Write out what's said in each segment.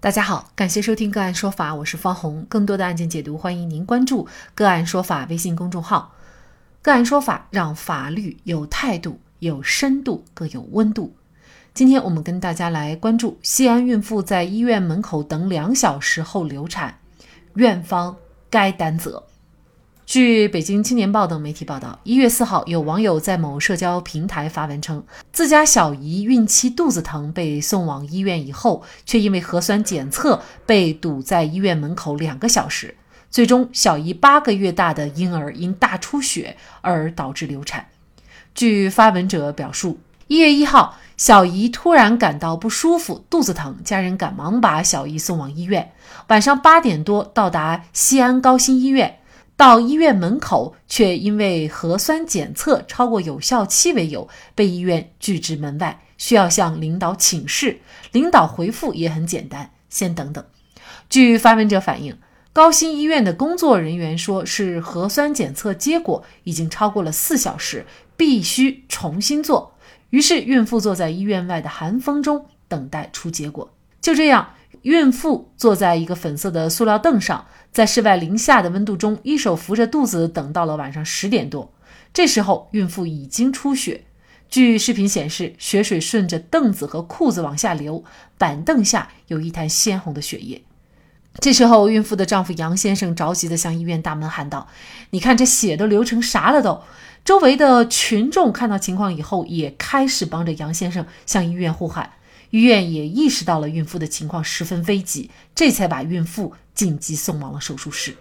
大家好，感谢收听个案说法，我是方红。更多的案件解读，欢迎您关注个案说法微信公众号。个案说法让法律有态度、有深度、更有温度。今天我们跟大家来关注西安孕妇在医院门口等两小时后流产，院方该担责。据北京青年报等媒体报道，一月四号，有网友在某社交平台发文称，自家小姨孕期肚子疼，被送往医院以后，却因为核酸检测被堵在医院门口两个小时，最终小姨八个月大的婴儿因大出血而导致流产。据发文者表述，一月一号，小姨突然感到不舒服，肚子疼，家人赶忙把小姨送往医院，晚上八点多到达西安高新医院。到医院门口，却因为核酸检测超过有效期为由，被医院拒之门外，需要向领导请示。领导回复也很简单，先等等。据发文者反映，高新医院的工作人员说是核酸检测结果已经超过了四小时，必须重新做。于是孕妇坐在医院外的寒风中等待出结果。就这样。孕妇坐在一个粉色的塑料凳上，在室外零下的温度中，一手扶着肚子，等到了晚上十点多。这时候，孕妇已经出血。据视频显示，血水顺着凳子和裤子往下流，板凳下有一滩鲜红的血液。这时候，孕妇的丈夫杨先生着急地向医院大门喊道：“你看这血都流成啥了都！”周围的群众看到情况以后，也开始帮着杨先生向医院呼喊。医院也意识到了孕妇的情况十分危急，这才把孕妇紧急送往了手术室。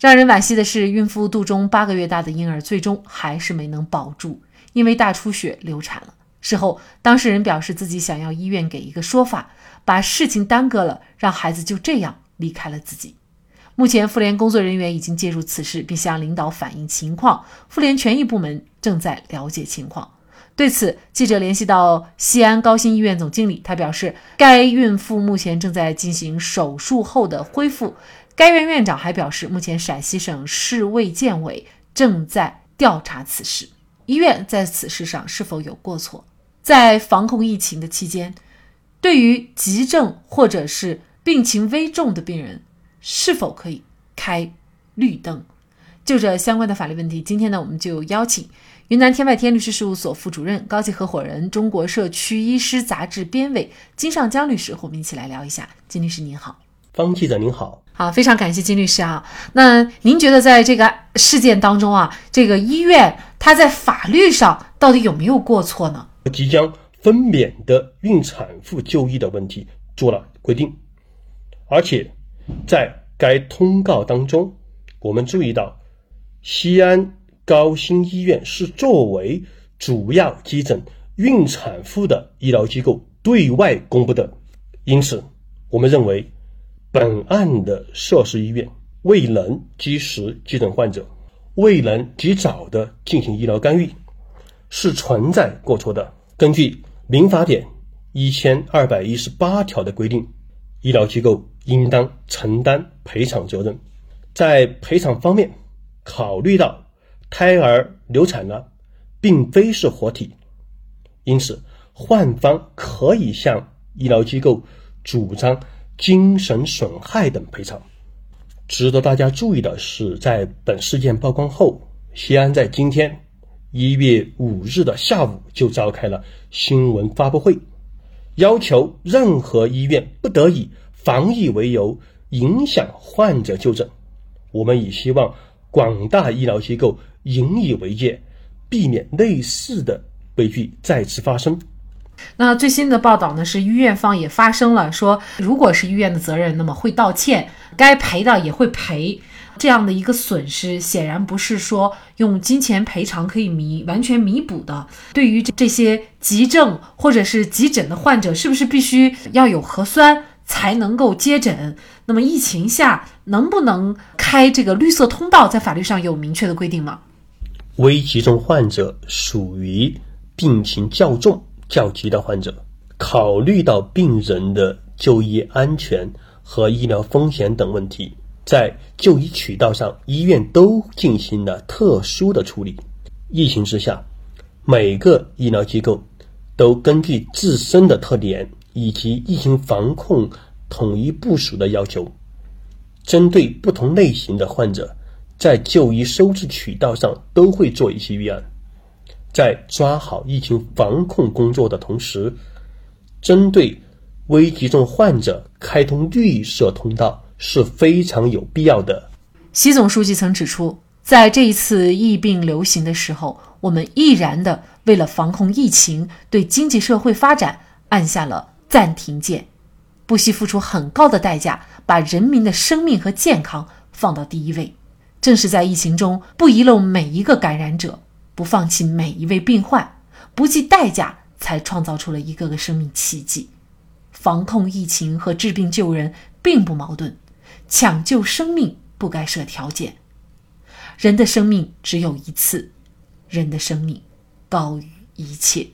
让人惋惜的是，孕妇肚中八个月大的婴儿最终还是没能保住，因为大出血流产了。事后，当事人表示自己想要医院给一个说法，把事情耽搁了，让孩子就这样离开了自己。目前，妇联工作人员已经介入此事，并向领导反映情况，妇联权益部门正在了解情况。对此，记者联系到西安高新医院总经理，他表示，该孕妇目前正在进行手术后的恢复。该院院长还表示，目前陕西省市卫健委正在调查此事，医院在此事上是否有过错？在防控疫情的期间，对于急症或者是病情危重的病人，是否可以开绿灯？就这相关的法律问题，今天呢，我们就邀请云南天外天律师事务所副主任、高级合伙人、中国社区医师杂志编委金尚江律师和我们一起来聊一下。金律师您好，方记者您好，好，非常感谢金律师啊。那您觉得在这个事件当中啊，这个医院它在法律上到底有没有过错呢？即将分娩的孕产妇就医的问题做了规定，而且在该通告当中，我们注意到。西安高新医院是作为主要急诊孕产妇的医疗机构对外公布的，因此，我们认为本案的涉事医院未能及时急诊患者，未能及早的进行医疗干预，是存在过错的。根据《民法典》一千二百一十八条的规定，医疗机构应当承担赔偿责任，在赔偿方面。考虑到胎儿流产了，并非是活体，因此患方可以向医疗机构主张精神损害等赔偿。值得大家注意的是，在本事件曝光后，西安在今天一月五日的下午就召开了新闻发布会，要求任何医院不得以防疫为由影响患者就诊。我们也希望。广大医疗机构引以为戒，避免类似的悲剧再次发生。那最新的报道呢？是医院方也发声了，说如果是医院的责任，那么会道歉，该赔的也会赔。这样的一个损失，显然不是说用金钱赔偿可以弥完全弥补的。对于这些急症或者是急诊的患者，是不是必须要有核酸？才能够接诊。那么疫情下能不能开这个绿色通道？在法律上有明确的规定吗？危急重患者属于病情较重、较急的患者，考虑到病人的就医安全和医疗风险等问题，在就医渠道上，医院都进行了特殊的处理。疫情之下，每个医疗机构都根据自身的特点。以及疫情防控统一部署的要求，针对不同类型的患者，在就医收治渠道上都会做一些预案。在抓好疫情防控工作的同时，针对危急重患者开通绿色通道是非常有必要的。习总书记曾指出，在这一次疫病流行的时候，我们毅然的为了防控疫情，对经济社会发展按下了暂停键，不惜付出很高的代价，把人民的生命和健康放到第一位。正是在疫情中，不遗漏每一个感染者，不放弃每一位病患，不计代价，才创造出了一个个生命奇迹。防控疫情和治病救人并不矛盾，抢救生命不该设条件。人的生命只有一次，人的生命高于一切。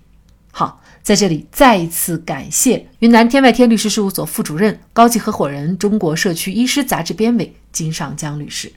好，在这里再一次感谢云南天外天律师事务所副主任、高级合伙人、中国社区医师杂志编委金尚江律师。